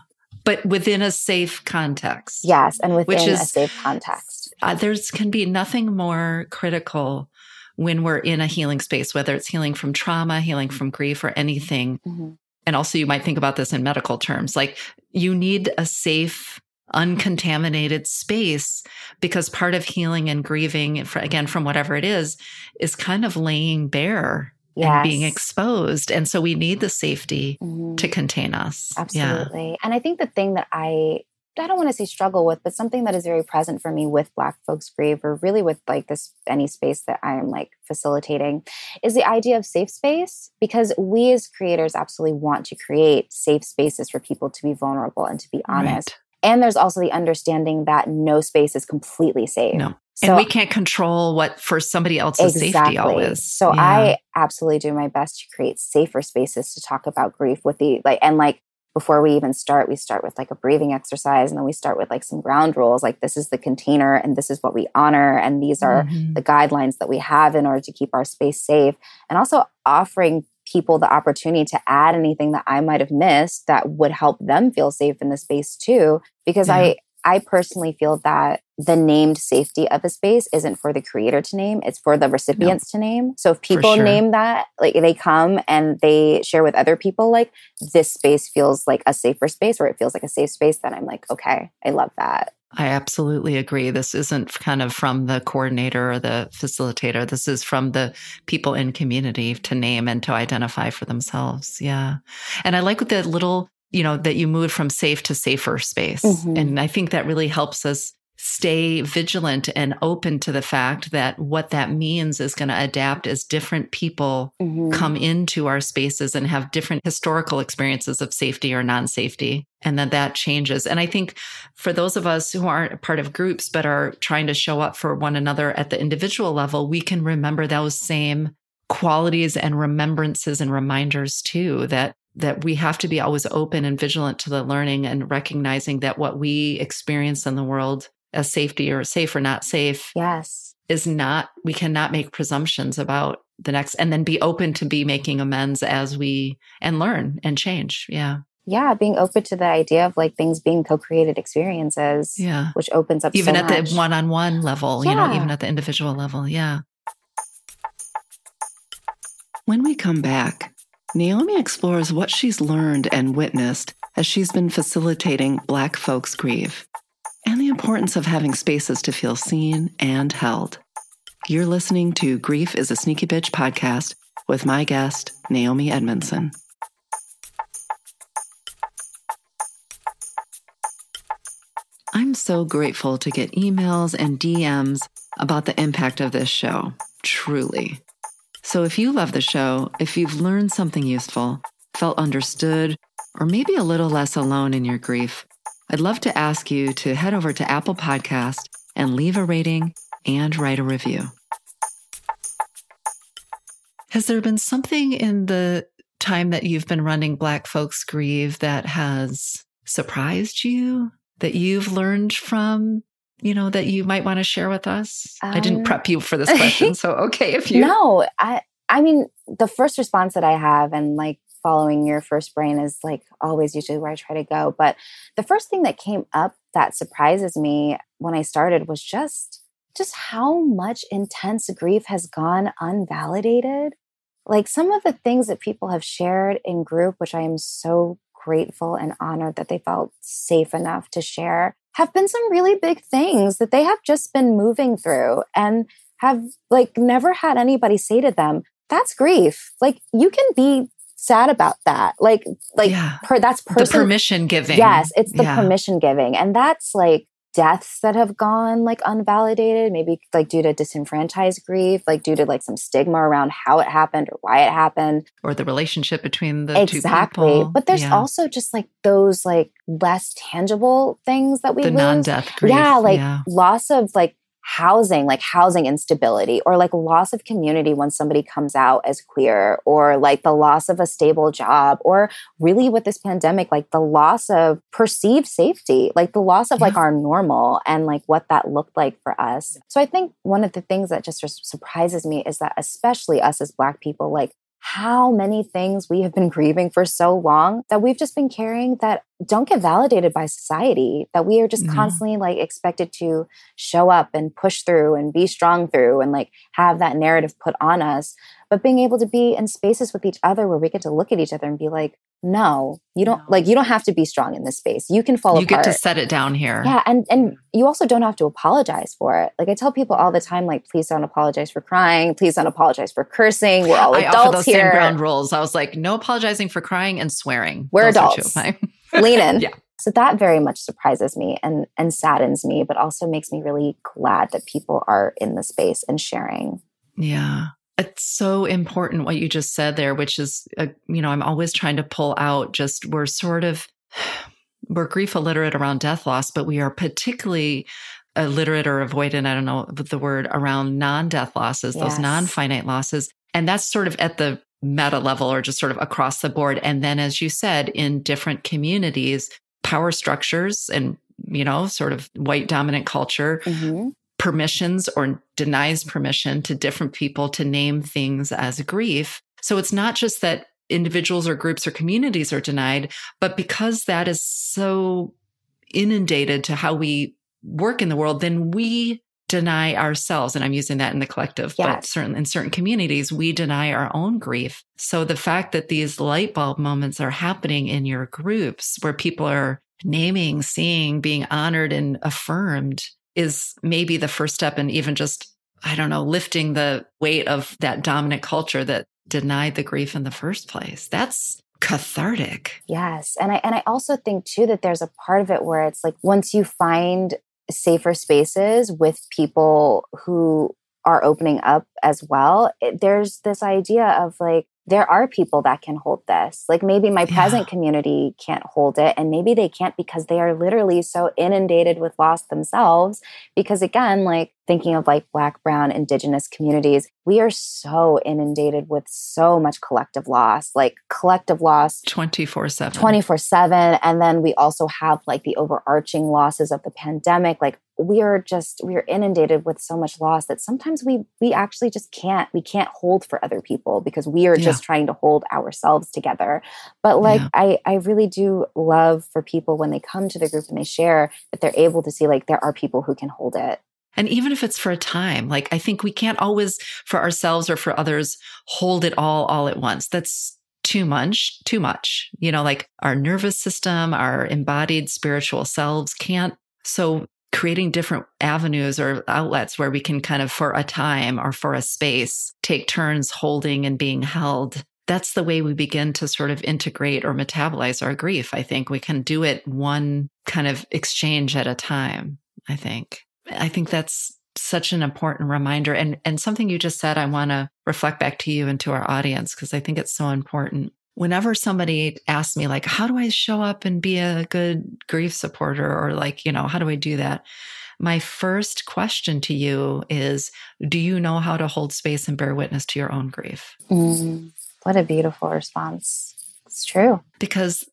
but within a safe context yes and within is, a safe context uh, there's can be nothing more critical when we're in a healing space whether it's healing from trauma healing from grief or anything mm-hmm. and also you might think about this in medical terms like you need a safe uncontaminated space because part of healing and grieving again from whatever it is is kind of laying bare yes. and being exposed and so we need the safety mm-hmm. to contain us absolutely yeah. and i think the thing that i I don't want to say struggle with, but something that is very present for me with Black folks grieve, or really with like this any space that I am like facilitating, is the idea of safe space. Because we as creators absolutely want to create safe spaces for people to be vulnerable and to be honest. Right. And there's also the understanding that no space is completely safe. No. So, and we can't control what for somebody else's exactly. safety all is. So yeah. I absolutely do my best to create safer spaces to talk about grief with the like and like before we even start, we start with like a breathing exercise and then we start with like some ground rules like this is the container and this is what we honor and these are mm-hmm. the guidelines that we have in order to keep our space safe and also offering people the opportunity to add anything that I might have missed that would help them feel safe in the space too. Because yeah. I, I personally feel that the named safety of a space isn't for the creator to name, it's for the recipients no. to name. So if people sure. name that, like they come and they share with other people, like this space feels like a safer space or it feels like a safe space, then I'm like, okay, I love that. I absolutely agree. This isn't kind of from the coordinator or the facilitator. This is from the people in community to name and to identify for themselves. Yeah. And I like the little, you know, that you moved from safe to safer space. Mm-hmm. And I think that really helps us stay vigilant and open to the fact that what that means is going to adapt as different people mm-hmm. come into our spaces and have different historical experiences of safety or non-safety and that that changes and i think for those of us who aren't part of groups but are trying to show up for one another at the individual level we can remember those same qualities and remembrances and reminders too that that we have to be always open and vigilant to the learning and recognizing that what we experience in the world a safety or safe or not safe yes. is not we cannot make presumptions about the next and then be open to be making amends as we and learn and change. Yeah. Yeah being open to the idea of like things being co-created experiences yeah. which opens up even so at much. the one-on-one level yeah. you know even at the individual level yeah. When we come back naomi explores what she's learned and witnessed as she's been facilitating black folks grieve and the importance of having spaces to feel seen and held. You're listening to Grief is a Sneaky Bitch podcast with my guest, Naomi Edmondson. I'm so grateful to get emails and DMs about the impact of this show. truly. So if you love the show, if you've learned something useful, felt understood, or maybe a little less alone in your grief, I'd love to ask you to head over to Apple Podcast and leave a rating and write a review. Has there been something in the time that you've been running Black Folks Grieve that has surprised you, that you've learned from, you know, that you might want to share with us? Um, I didn't um, prep you for this question, so okay if you No, I I mean, the first response that I have and like following your first brain is like always usually where I try to go, but the first thing that came up that surprises me when I started was just just how much intense grief has gone unvalidated. Like some of the things that people have shared in group, which I am so grateful and honored that they felt safe enough to share, have been some really big things that they have just been moving through and have like never had anybody say to them, that's grief. Like you can be sad about that. Like, like yeah. per, that's person- the permission giving. Yes, it's the yeah. permission giving, and that's like deaths that have gone like unvalidated, maybe like due to disenfranchised grief, like due to like some stigma around how it happened or why it happened, or the relationship between the exactly. But there's yeah. also just like those like less tangible things that we the lose. non-death grief. Yeah, like yeah. loss of like housing, like housing instability, or like loss of community when somebody comes out as queer, or like the loss of a stable job, or really with this pandemic, like the loss of perceived safety, like the loss of yeah. like our normal and like what that looked like for us. So I think one of the things that just surprises me is that, especially us as Black people, like how many things we have been grieving for so long that we've just been carrying that don't get validated by society that we are just mm-hmm. constantly like expected to show up and push through and be strong through and like have that narrative put on us but being able to be in spaces with each other where we get to look at each other and be like no you don't no. like you don't have to be strong in this space. You can fall you apart. get to set it down here. Yeah and and you also don't have to apologize for it. Like i tell people all the time like please don't apologize for crying. Please don't apologize for cursing. We're all I adults offer those here. same ground rules. I was like no apologizing for crying and swearing. We're those adults. lean in. Yeah. So that very much surprises me and and saddens me but also makes me really glad that people are in the space and sharing. Yeah it's so important what you just said there, which is, uh, you know, I'm always trying to pull out just we're sort of, we're grief illiterate around death loss, but we are particularly illiterate or avoidant, I don't know the word, around non death losses, yes. those non finite losses. And that's sort of at the meta level or just sort of across the board. And then, as you said, in different communities, power structures and you know, sort of white dominant culture mm-hmm permissions or denies permission to different people to name things as grief. So it's not just that individuals or groups or communities are denied, but because that is so inundated to how we work in the world, then we deny ourselves. And I'm using that in the collective, yes. but certain in certain communities, we deny our own grief. So the fact that these light bulb moments are happening in your groups where people are naming, seeing, being honored and affirmed is maybe the first step in even just, I don't know, lifting the weight of that dominant culture that denied the grief in the first place. That's cathartic. Yes. And I and I also think too that there's a part of it where it's like once you find safer spaces with people who are opening up as well, it, there's this idea of like there are people that can hold this. Like maybe my present community can't hold it, and maybe they can't because they are literally so inundated with loss themselves. Because again, like thinking of like Black, Brown, Indigenous communities, we are so inundated with so much collective loss, like collective loss 24 7. 24 7. And then we also have like the overarching losses of the pandemic. Like we are just, we are inundated with so much loss that sometimes we, we actually just can't, we can't hold for other people because we are yeah. just trying to hold ourselves together. But like, yeah. I, I really do love for people when they come to the group and they share that they're able to see like there are people who can hold it and even if it's for a time, like I think we can't always for ourselves or for others hold it all all at once. That's too much, too much. You know, like our nervous system, our embodied spiritual selves can't. So creating different avenues or outlets where we can kind of for a time or for a space take turns holding and being held that's the way we begin to sort of integrate or metabolize our grief. I think we can do it one kind of exchange at a time. I think. I think that's such an important reminder and and something you just said I want to reflect back to you and to our audience because I think it's so important. Whenever somebody asks me like how do I show up and be a good grief supporter or like, you know, how do I do that? My first question to you is do you know how to hold space and bear witness to your own grief? Mm, what a beautiful response. It's true. Because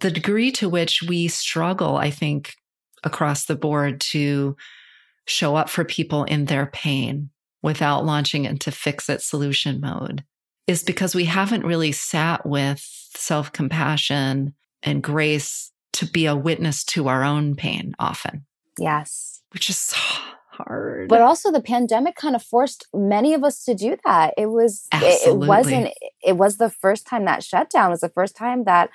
the degree to which we struggle, I think, across the board to show up for people in their pain without launching into fix it solution mode is because we haven't really sat with self compassion and grace to be a witness to our own pain often. Yes. Which is so hard. But also the pandemic kind of forced many of us to do that. It was it, it wasn't it was the first time that shutdown was the first time that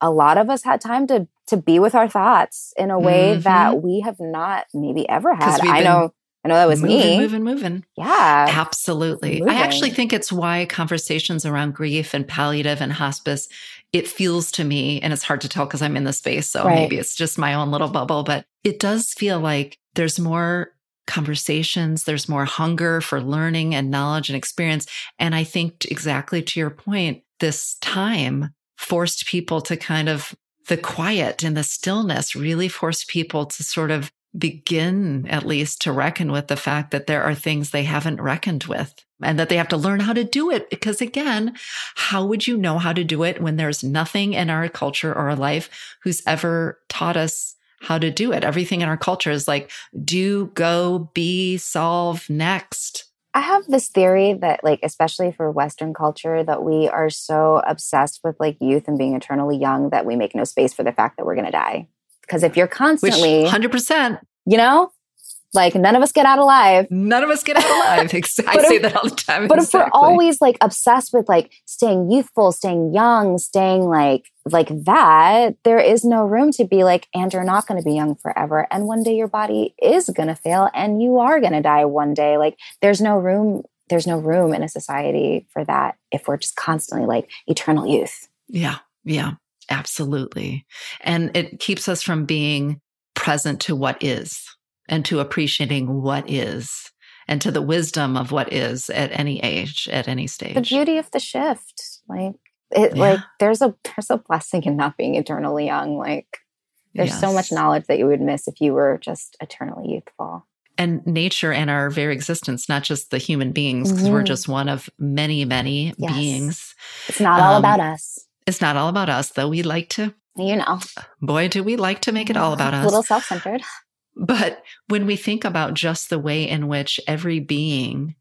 a lot of us had time to to be with our thoughts in a way mm-hmm. that we have not maybe ever had. I know I know that was moving, me. Moving, moving. Yeah. Absolutely. Moving. I actually think it's why conversations around grief and palliative and hospice, it feels to me, and it's hard to tell because I'm in the space. So right. maybe it's just my own little bubble, but it does feel like there's more conversations, there's more hunger for learning and knowledge and experience. And I think exactly to your point, this time forced people to kind of the quiet and the stillness really forced people to sort of begin at least to reckon with the fact that there are things they haven't reckoned with and that they have to learn how to do it. Because again, how would you know how to do it when there's nothing in our culture or our life who's ever taught us how to do it? Everything in our culture is like, do, go, be, solve, next. I have this theory that, like, especially for Western culture, that we are so obsessed with like youth and being eternally young that we make no space for the fact that we're going to die. Because if you're constantly, hundred percent, you know, like none of us get out alive. None of us get out alive. I say that all the time. But exactly. if we're always like obsessed with like staying youthful, staying young, staying like like that, there is no room to be like, and you're not going to be young forever. And one day your body is going to fail, and you are going to die one day. Like there's no room. There's no room in a society for that if we're just constantly like eternal youth. Yeah, yeah, absolutely. And it keeps us from being present to what is and to appreciating what is and to the wisdom of what is at any age, at any stage. The beauty of the shift. Like it yeah. like there's a there's a blessing in not being eternally young. Like there's yes. so much knowledge that you would miss if you were just eternally youthful. And nature and our very existence, not just the human beings, because mm-hmm. we're just one of many, many yes. beings. It's not all um, about us. It's not all about us, though we like to you know. Boy, do we like to make it all about us. A little self centered. But when we think about just the way in which every being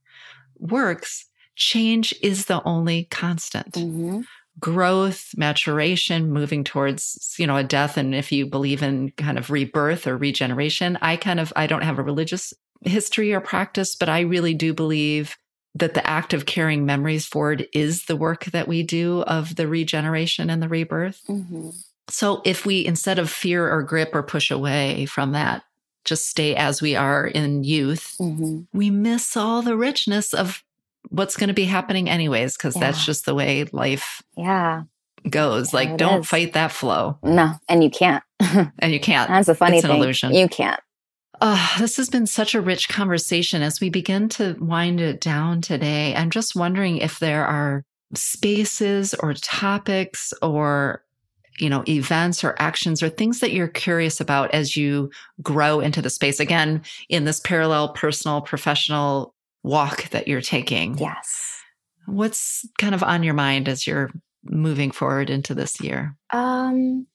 works, change is the only constant. Mm-hmm. Growth, maturation, moving towards, you know, a death. And if you believe in kind of rebirth or regeneration, I kind of, I don't have a religious history or practice, but I really do believe that the act of carrying memories forward is the work that we do of the regeneration and the rebirth. Mm-hmm. So if we, instead of fear or grip or push away from that, just stay as we are in youth, mm-hmm. we miss all the richness of what's going to be happening anyways, because yeah. that's just the way life yeah. goes. Yeah, like, don't is. fight that flow. No, and you can't. and you can't. That's a funny it's thing. illusion. You can't. Uh, this has been such a rich conversation as we begin to wind it down today. I'm just wondering if there are spaces or topics or you know, events or actions or things that you're curious about as you grow into the space again in this parallel personal professional walk that you're taking? Yes. What's kind of on your mind as you're moving forward into this year? Um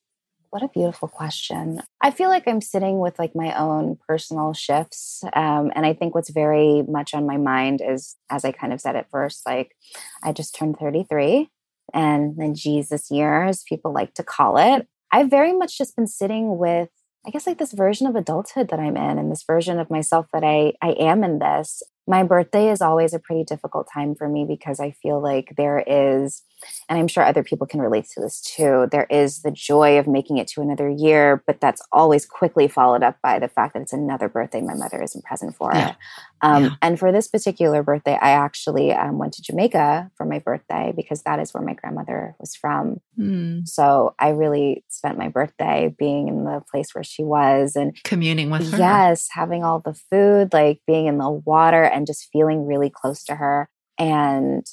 what a beautiful question. I feel like I'm sitting with like my own personal shifts. Um, and I think what's very much on my mind is, as I kind of said at first, like I just turned 33 and then Jesus year, as people like to call it. I've very much just been sitting with, I guess, like this version of adulthood that I'm in and this version of myself that I, I am in this. My birthday is always a pretty difficult time for me because I feel like there is, and I'm sure other people can relate to this too, there is the joy of making it to another year, but that's always quickly followed up by the fact that it's another birthday my mother isn't present for. Yeah. Um, yeah. And for this particular birthday, I actually um, went to Jamaica for my birthday because that is where my grandmother was from. Mm. So I really spent my birthday being in the place where she was and communing with her. Yes, having all the food, like being in the water and just feeling really close to her. And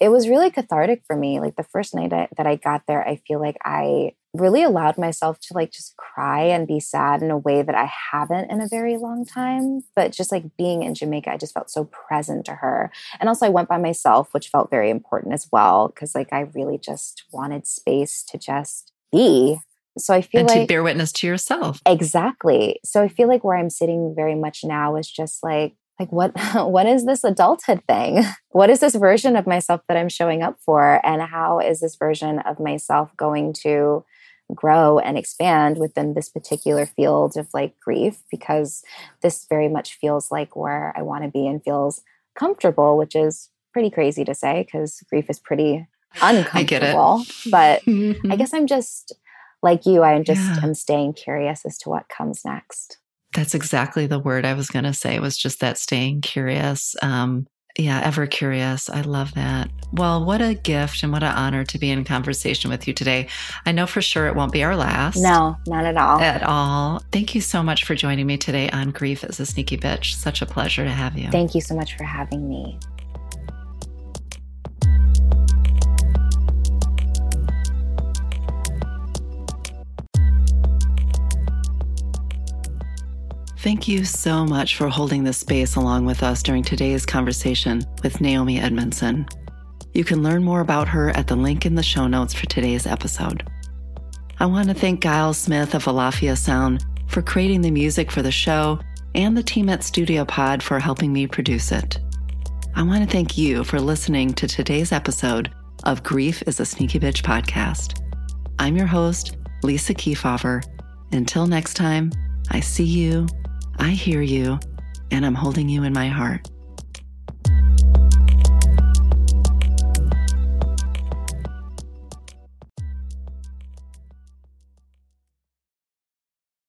it was really cathartic for me. Like the first night I, that I got there, I feel like I really allowed myself to like just cry and be sad in a way that I haven't in a very long time. But just like being in Jamaica, I just felt so present to her. And also, I went by myself, which felt very important as well, because like I really just wanted space to just be. So I feel and like to bear witness to yourself. Exactly. So I feel like where I'm sitting very much now is just like like what what is this adulthood thing? What is this version of myself that i'm showing up for? And how is this version of myself going to grow and expand within this particular field of like grief? Because this very much feels like where i want to be and feels comfortable which is pretty crazy to say because grief is pretty uncomfortable. But i guess i'm just like you i'm just yeah. am staying curious as to what comes next that's exactly the word I was going to say was just that staying curious. Um, yeah, ever curious. I love that. Well, what a gift and what an honor to be in conversation with you today. I know for sure it won't be our last. No, not at all. At all. Thank you so much for joining me today on Grief is a Sneaky Bitch. Such a pleasure to have you. Thank you so much for having me. Thank you so much for holding this space along with us during today's conversation with Naomi Edmondson. You can learn more about her at the link in the show notes for today's episode. I want to thank Giles Smith of Alafia Sound for creating the music for the show and the team at Studio Pod for helping me produce it. I want to thank you for listening to today's episode of Grief is a Sneaky Bitch podcast. I'm your host, Lisa Keefauver. Until next time, I see you I hear you, and I'm holding you in my heart.